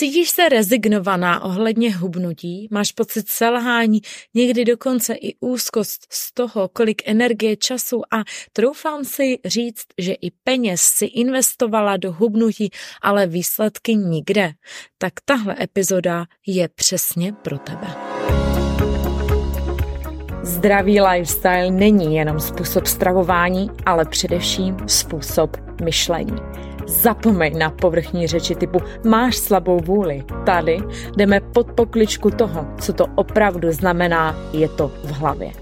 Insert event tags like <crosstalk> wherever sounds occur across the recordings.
Cítíš se rezignovaná ohledně hubnutí, máš pocit selhání, někdy dokonce i úzkost z toho, kolik energie, času a troufám si říct, že i peněz si investovala do hubnutí, ale výsledky nikde. Tak tahle epizoda je přesně pro tebe. Zdravý lifestyle není jenom způsob stravování, ale především způsob myšlení. Zapomeň na povrchní řeči typu máš slabou vůli. Tady jdeme pod pokličku toho, co to opravdu znamená, je to v hlavě.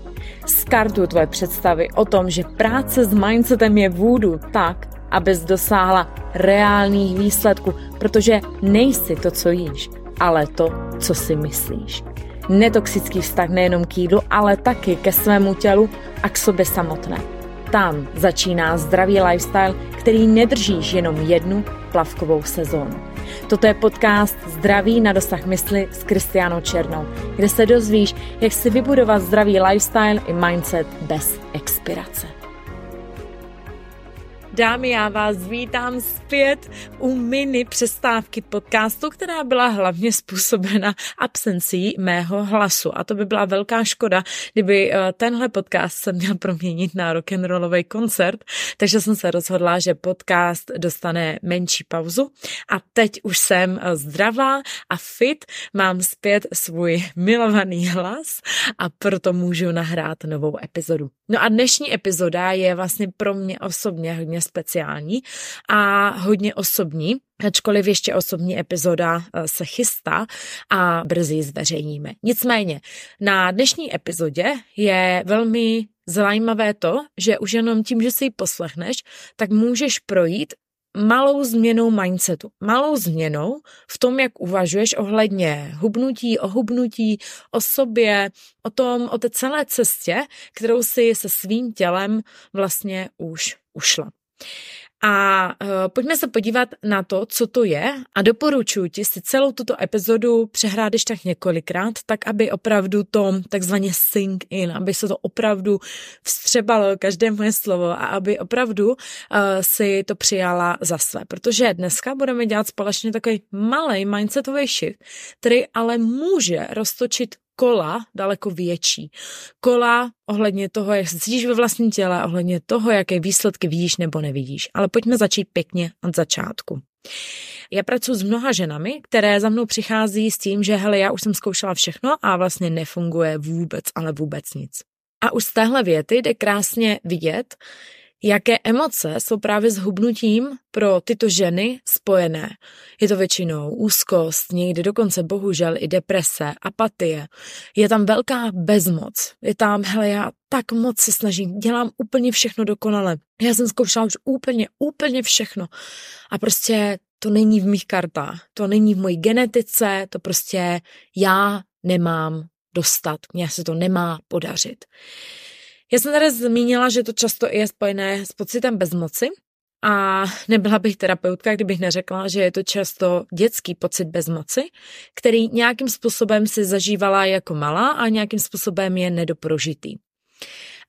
Skartuju tvoje představy o tom, že práce s mindsetem je vůdu tak, abys dosáhla reálných výsledků, protože nejsi to, co jíš, ale to, co si myslíš. Netoxický vztah nejenom k jídlu, ale taky ke svému tělu a k sobě samotné. Tam začíná zdravý lifestyle, který nedržíš jenom jednu plavkovou sezónu. Toto je podcast Zdraví na dosah mysli s Kristiánou Černou, kde se dozvíš, jak si vybudovat zdravý lifestyle i mindset bez expirace. Dámy, já vás vítám zpět u mini přestávky podcastu, která byla hlavně způsobena absencí mého hlasu. A to by byla velká škoda, kdyby eh, tenhle podcast se měl proměnit na rock'n'rollový koncert. Takže jsem se rozhodla, že podcast dostane menší pauzu. A teď už jsem eh, zdravá a fit, mám zpět svůj milovaný hlas a proto můžu nahrát novou epizodu. No a dnešní epizoda je vlastně pro mě osobně hodně speciální a hodně osobní, ačkoliv ještě osobní epizoda eh, se chystá a brzy ji zveřejníme. Nicméně, na dnešní epizodě je velmi zajímavé to, že už jenom tím, že si ji poslechneš, tak můžeš projít malou změnou mindsetu, malou změnou v tom, jak uvažuješ ohledně hubnutí, o hubnutí, o sobě, o tom, o té celé cestě, kterou si se svým tělem vlastně už ušla. A uh, pojďme se podívat na to, co to je a doporučuji ti si celou tuto epizodu přehrát ještě tak několikrát, tak aby opravdu to takzvaně sink in, aby se to opravdu vstřebalo každé moje slovo a aby opravdu uh, si to přijala za své. Protože dneska budeme dělat společně takový malý mindsetový shift, který ale může roztočit kola daleko větší. Kola ohledně toho, jak se cítíš ve vlastním těle, ohledně toho, jaké výsledky vidíš nebo nevidíš. Ale pojďme začít pěkně od začátku. Já pracuji s mnoha ženami, které za mnou přichází s tím, že hele, já už jsem zkoušela všechno a vlastně nefunguje vůbec, ale vůbec nic. A už z téhle věty jde krásně vidět, jaké emoce jsou právě s hubnutím pro tyto ženy spojené. Je to většinou úzkost, někdy dokonce bohužel i deprese, apatie. Je tam velká bezmoc. Je tam, hele, já tak moc se snažím, dělám úplně všechno dokonale. Já jsem zkoušela už úplně, úplně všechno. A prostě to není v mých kartách, to není v mojí genetice, to prostě já nemám dostat, mně se to nemá podařit. Já jsem tady zmínila, že to často je spojené s pocitem bezmoci, a nebyla bych terapeutka, kdybych neřekla, že je to často dětský pocit bezmoci, který nějakým způsobem si zažívala jako malá a nějakým způsobem je nedoprožitý.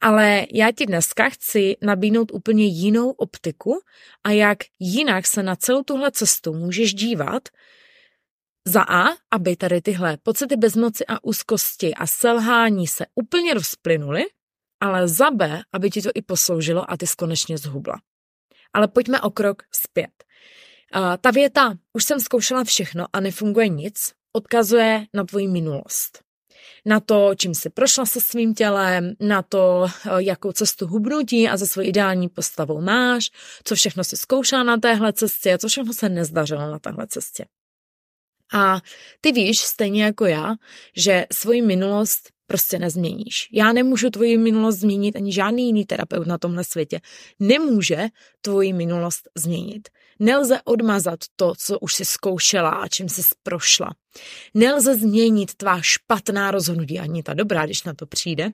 Ale já ti dneska chci nabídnout úplně jinou optiku a jak jinak se na celou tuhle cestu můžeš dívat, za A, aby tady tyhle pocity bezmoci a úzkosti a selhání se úplně rozplynuly ale za B, aby ti to i posloužilo a ty jsi konečně zhubla. Ale pojďme o krok zpět. Ta věta, už jsem zkoušela všechno a nefunguje nic, odkazuje na tvoji minulost. Na to, čím jsi prošla se svým tělem, na to, jakou cestu hubnutí a ze svojí ideální postavou máš, co všechno si zkoušela na téhle cestě, co všechno se nezdařilo na téhle cestě. A ty víš, stejně jako já, že svoji minulost prostě nezměníš. Já nemůžu tvoji minulost změnit, ani žádný jiný terapeut na tomhle světě nemůže tvoji minulost změnit. Nelze odmazat to, co už si zkoušela a čím jsi prošla. Nelze změnit tvá špatná rozhodnutí, ani ta dobrá, když na to přijde,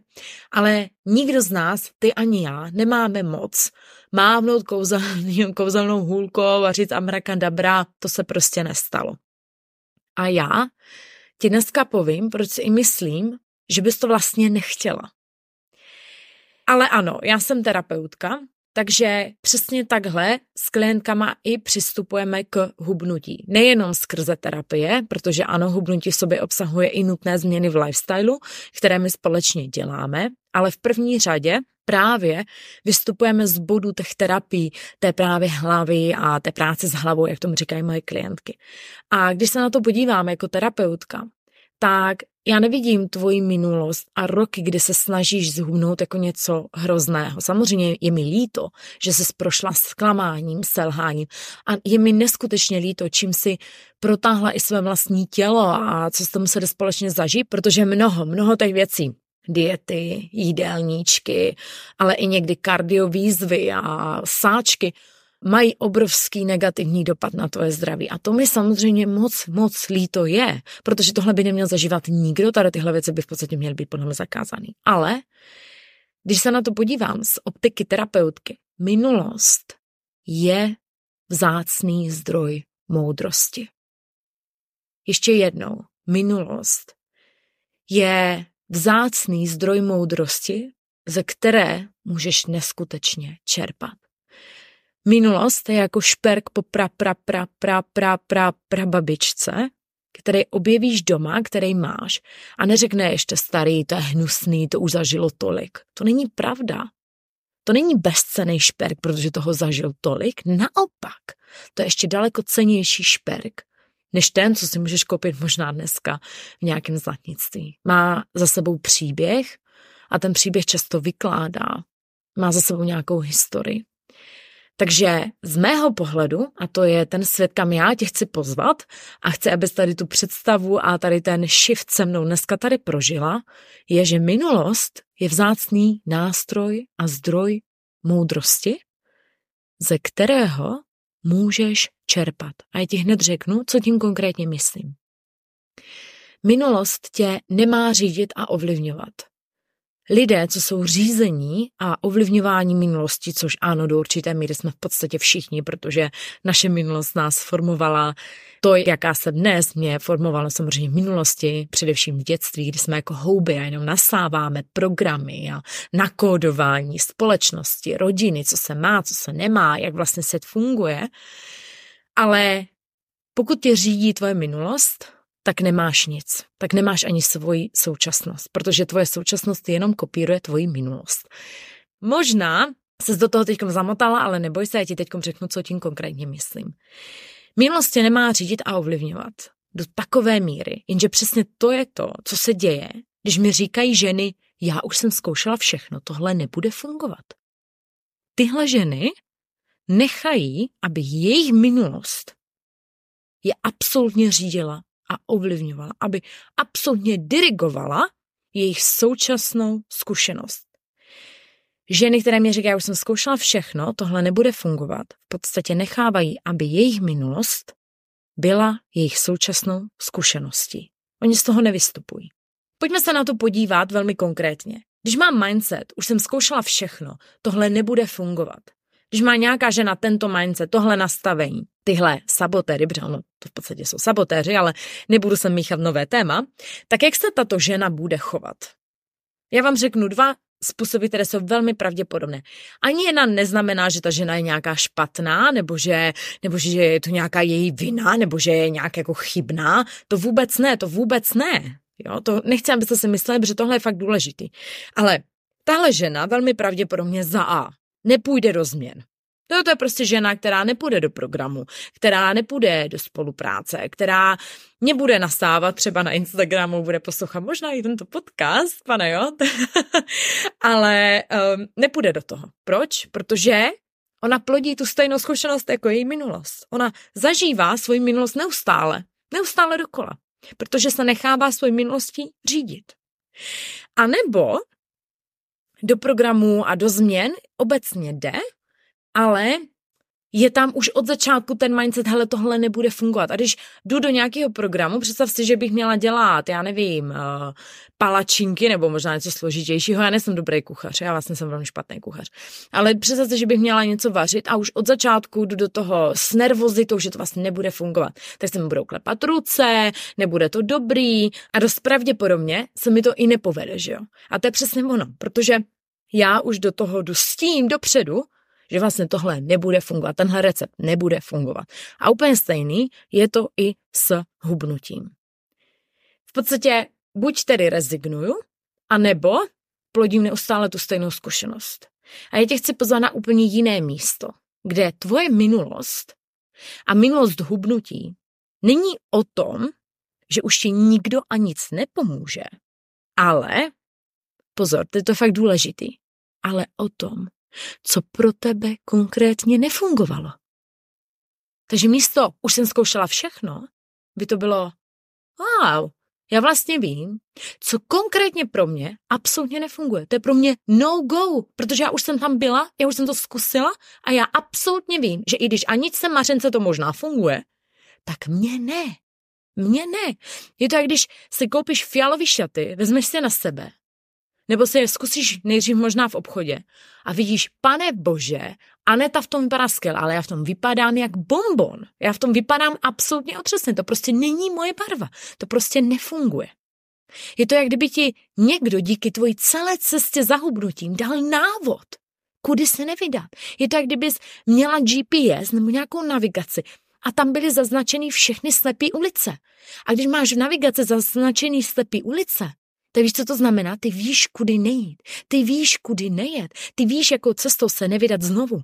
ale nikdo z nás, ty ani já, nemáme moc mávnout kouzelnou, kouzelnou hůlkou a říct amrakadabra, to se prostě nestalo. A já ti dneska povím, proč si i myslím, že bys to vlastně nechtěla. Ale ano, já jsem terapeutka Takže přesně takhle s klientkama i přistupujeme k hubnutí. Nejenom skrze terapie, protože ano, hubnutí v sobě obsahuje i nutné změny v lifestylu, které my společně děláme, ale v první řadě právě vystupujeme z bodu těch terapií, té právě hlavy a té práce s hlavou, jak tomu říkají moje klientky. A když se na to podívám jako terapeutka, tak já nevidím tvoji minulost a roky, kdy se snažíš zhubnout jako něco hrozného. Samozřejmě je mi líto, že se prošla zklamáním, selháním a je mi neskutečně líto, čím si protáhla i své vlastní tělo a co jste museli společně zažít, protože mnoho, mnoho těch věcí, diety, jídelníčky, ale i někdy kardiovýzvy a sáčky, mají obrovský negativní dopad na tvoje zdraví. A to mi samozřejmě moc, moc líto je, protože tohle by neměl zažívat nikdo, tady tyhle věci by v podstatě měly být podle mě zakázaný. Ale když se na to podívám z optiky terapeutky, minulost je vzácný zdroj moudrosti. Ještě jednou, minulost je vzácný zdroj moudrosti, ze které můžeš neskutečně čerpat. Minulost je jako šperk po pra, pra, pra, pra, pra, pra, pra babičce, který objevíš doma, který máš a neřekne ještě starý, to je hnusný, to už zažilo tolik. To není pravda. To není bezcený šperk, protože toho zažil tolik. Naopak, to je ještě daleko cenější šperk, než ten, co si můžeš koupit možná dneska v nějakém zlatnictví. Má za sebou příběh a ten příběh často vykládá. Má za sebou nějakou historii. Takže z mého pohledu, a to je ten svět, kam já tě chci pozvat a chci, abys tady tu představu a tady ten shift se mnou dneska tady prožila, je, že minulost je vzácný nástroj a zdroj moudrosti, ze kterého můžeš čerpat. A já ti hned řeknu, co tím konkrétně myslím. Minulost tě nemá řídit a ovlivňovat lidé, co jsou řízení a ovlivňování minulosti, což ano, do určité míry jsme v podstatě všichni, protože naše minulost nás formovala to, jaká se dnes mě formovala samozřejmě v minulosti, především v dětství, kdy jsme jako houby a jenom nasáváme programy a nakódování společnosti, rodiny, co se má, co se nemá, jak vlastně svět funguje. Ale pokud tě řídí tvoje minulost, tak nemáš nic. Tak nemáš ani svoji současnost, protože tvoje současnost jenom kopíruje tvoji minulost. Možná se do toho teď zamotala, ale neboj se, já ti teď řeknu, co tím konkrétně myslím. Minulost tě nemá řídit a ovlivňovat do takové míry, jenže přesně to je to, co se děje, když mi říkají ženy, já už jsem zkoušela všechno, tohle nebude fungovat. Tyhle ženy nechají, aby jejich minulost je absolutně řídila a ovlivňovala, aby absolutně dirigovala jejich současnou zkušenost. Ženy, které mi říkají, já už jsem zkoušela všechno, tohle nebude fungovat, v podstatě nechávají, aby jejich minulost byla jejich současnou zkušeností. Oni z toho nevystupují. Pojďme se na to podívat velmi konkrétně. Když mám mindset, už jsem zkoušela všechno, tohle nebude fungovat. Když má nějaká žena tento mindset, tohle nastavení, tyhle sabotéry, protože ono to v podstatě jsou sabotéři, ale nebudu sem míchat nové téma, tak jak se tato žena bude chovat? Já vám řeknu dva způsoby, které jsou velmi pravděpodobné. Ani jedna neznamená, že ta žena je nějaká špatná, nebo že, nebo že je to nějaká její vina, nebo že je nějak jako chybná. To vůbec ne, to vůbec ne. Jo, to nechci, abyste si mysleli, protože tohle je fakt důležitý. Ale tahle žena velmi pravděpodobně za A nepůjde do změn. To, to je prostě žena, která nepůjde do programu, která nepůjde do spolupráce, která nebude nastávat třeba na Instagramu, bude poslouchat možná i tento podcast, pane jo, <laughs> ale um, nepůjde do toho. Proč? Protože ona plodí tu stejnou zkušenost jako její minulost. Ona zažívá svoji minulost neustále, neustále dokola, protože se nechává svoji minulostí řídit. A nebo do programů a do změn obecně jde, ale je tam už od začátku ten mindset, hele, tohle nebude fungovat. A když jdu do nějakého programu, představ si, že bych měla dělat, já nevím, uh, palačinky nebo možná něco složitějšího. Já nejsem dobrý kuchař, já vlastně jsem velmi špatný kuchař. Ale představ si, že bych měla něco vařit a už od začátku jdu do toho s nervozitou, že to vlastně nebude fungovat. Tak se mi budou klepat ruce, nebude to dobrý a dost pravděpodobně se mi to i nepovede, že jo. A to je přesně ono, protože já už do toho jdu s tím dopředu, že vlastně tohle nebude fungovat, tenhle recept nebude fungovat. A úplně stejný je to i s hubnutím. V podstatě buď tedy rezignuju, anebo plodím neustále tu stejnou zkušenost. A já tě chci pozvat na úplně jiné místo, kde tvoje minulost a minulost hubnutí není o tom, že už ti nikdo a nic nepomůže, ale, pozor, to je to fakt důležitý, ale o tom, co pro tebe konkrétně nefungovalo. Takže místo, už jsem zkoušela všechno, by to bylo, wow, já vlastně vím, co konkrétně pro mě absolutně nefunguje. To je pro mě no go, protože já už jsem tam byla, já už jsem to zkusila a já absolutně vím, že i když ani se mařence to možná funguje, tak mě ne. Mně ne. Je to jak když si koupíš fialový šaty, vezmeš si je na sebe, nebo si je zkusíš nejdřív možná v obchodě a vidíš, pane bože, Aneta v tom vypadá skvěle, ale já v tom vypadám jak bonbon. Já v tom vypadám absolutně otřesně. To prostě není moje barva. To prostě nefunguje. Je to, jak kdyby ti někdo díky tvojí celé cestě zahubnutím dal návod, kudy se nevydat. Je to, jak kdybys měla GPS nebo nějakou navigaci a tam byly zaznačeny všechny slepé ulice. A když máš v navigaci zaznačený slepý ulice, tak víš, co to znamená? Ty víš, kudy nejít. Ty víš, kudy nejet. Ty víš, jakou cestou se nevydat znovu.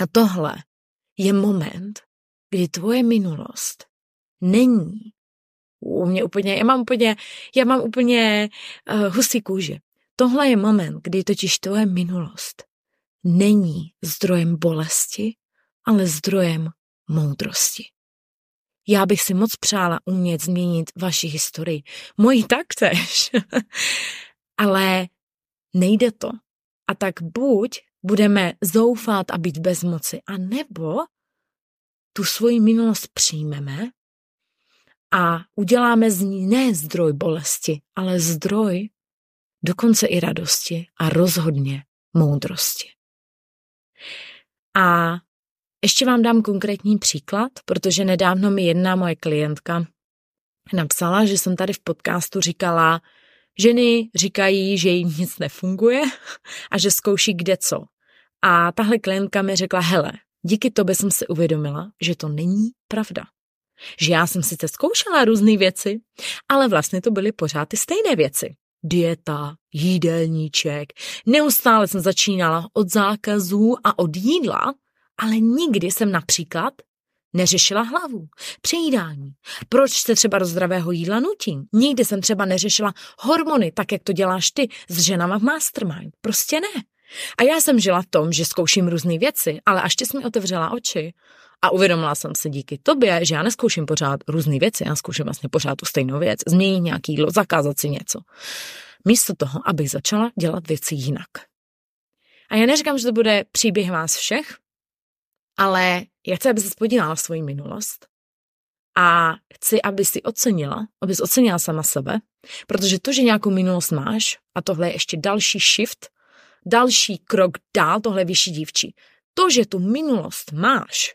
A tohle je moment, kdy tvoje minulost není u mě úplně, já mám úplně, já mám úplně uh, husí kůži. Tohle je moment, kdy totiž tvoje minulost není zdrojem bolesti, ale zdrojem moudrosti. Já bych si moc přála umět změnit vaši historii. Moji taktéž. <laughs> Ale nejde to. A tak buď budeme zoufat a být bez moci, a nebo tu svoji minulost přijmeme a uděláme z ní ne zdroj bolesti, ale zdroj dokonce i radosti a rozhodně moudrosti. A ještě vám dám konkrétní příklad, protože nedávno mi jedna moje klientka napsala, že jsem tady v podcastu říkala, ženy říkají, že jim nic nefunguje a že zkouší kde co. A tahle klientka mi řekla, hele, díky tobě jsem si uvědomila, že to není pravda. Že já jsem sice zkoušela různé věci, ale vlastně to byly pořád ty stejné věci. Dieta, jídelníček, neustále jsem začínala od zákazů a od jídla, ale nikdy jsem například neřešila hlavu, přejídání. Proč se třeba do zdravého jídla nutím? Nikdy jsem třeba neřešila hormony, tak jak to děláš ty s ženama v mastermind. Prostě ne. A já jsem žila v tom, že zkouším různé věci, ale až jsme otevřela oči a uvědomila jsem se díky tobě, že já neskouším pořád různé věci, já zkouším vlastně pořád tu stejnou věc, změnit nějaký jídlo, zakázat si něco. Místo toho, abych začala dělat věci jinak. A já neříkám, že to bude příběh vás všech, ale já chci, aby se podívala na svoji minulost a chci, aby si ocenila, aby si ocenila sama sebe, protože to, že nějakou minulost máš, a tohle je ještě další shift, další krok dál, tohle vyšší dívčí. To, že tu minulost máš,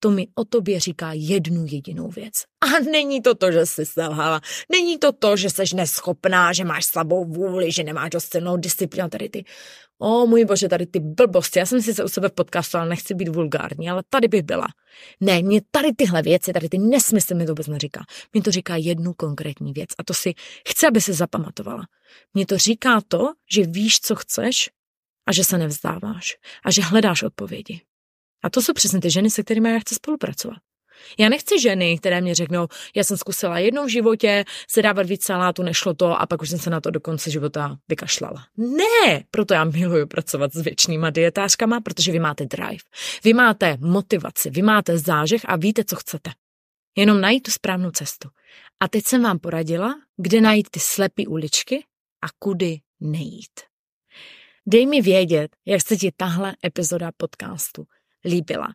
to mi o tobě říká jednu jedinou věc. A není to to, že jsi selhala, není to to, že jsi neschopná, že máš slabou vůli, že nemáš dost silnou disciplínu, tady ty, o můj bože, tady ty blbosti, já jsem si se u sebe v podcastu, ale nechci být vulgární, ale tady bych byla. Ne, mě tady tyhle věci, tady ty nesmysly mi to vůbec neříká. Mě to říká jednu konkrétní věc a to si chci, aby si zapamatovala. Mě to říká to, že víš, co chceš a že se nevzdáváš a že hledáš odpovědi. A to jsou přesně ty ženy, se kterými já chci spolupracovat. Já nechci ženy, které mě řeknou, já jsem zkusila jednou v životě se dávat víc salátu, nešlo to a pak už jsem se na to do konce života vykašlala. Ne, proto já miluju pracovat s věčnýma dietářkama, protože vy máte drive, vy máte motivaci, vy máte zážeh a víte, co chcete. Jenom najít tu správnou cestu. A teď jsem vám poradila, kde najít ty slepé uličky a kudy nejít. Dej mi vědět, jak se ti tahle epizoda podcastu líbila.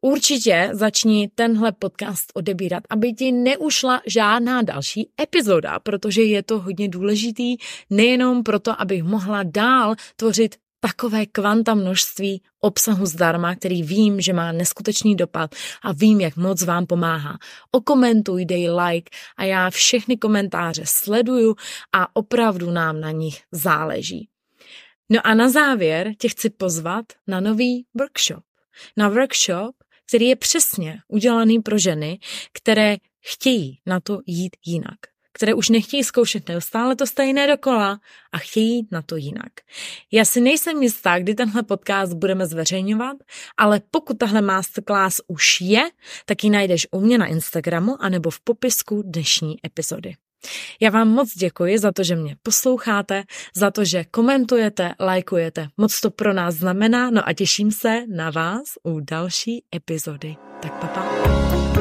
Určitě začni tenhle podcast odebírat, aby ti neušla žádná další epizoda, protože je to hodně důležitý nejenom proto, abych mohla dál tvořit takové kvanta množství obsahu zdarma, který vím, že má neskutečný dopad a vím, jak moc vám pomáhá. Okomentuj, dej like a já všechny komentáře sleduju a opravdu nám na nich záleží. No a na závěr tě chci pozvat na nový workshop. Na workshop, který je přesně udělaný pro ženy, které chtějí na to jít jinak které už nechtějí zkoušet neustále to stejné dokola a chtějí na to jinak. Já si nejsem jistá, kdy tenhle podcast budeme zveřejňovat, ale pokud tahle masterclass už je, tak ji najdeš u mě na Instagramu anebo v popisku dnešní epizody. Já vám moc děkuji za to, že mě posloucháte, za to, že komentujete, lajkujete. Moc to pro nás znamená, no a těším se na vás u další epizody. Tak papa. Pa.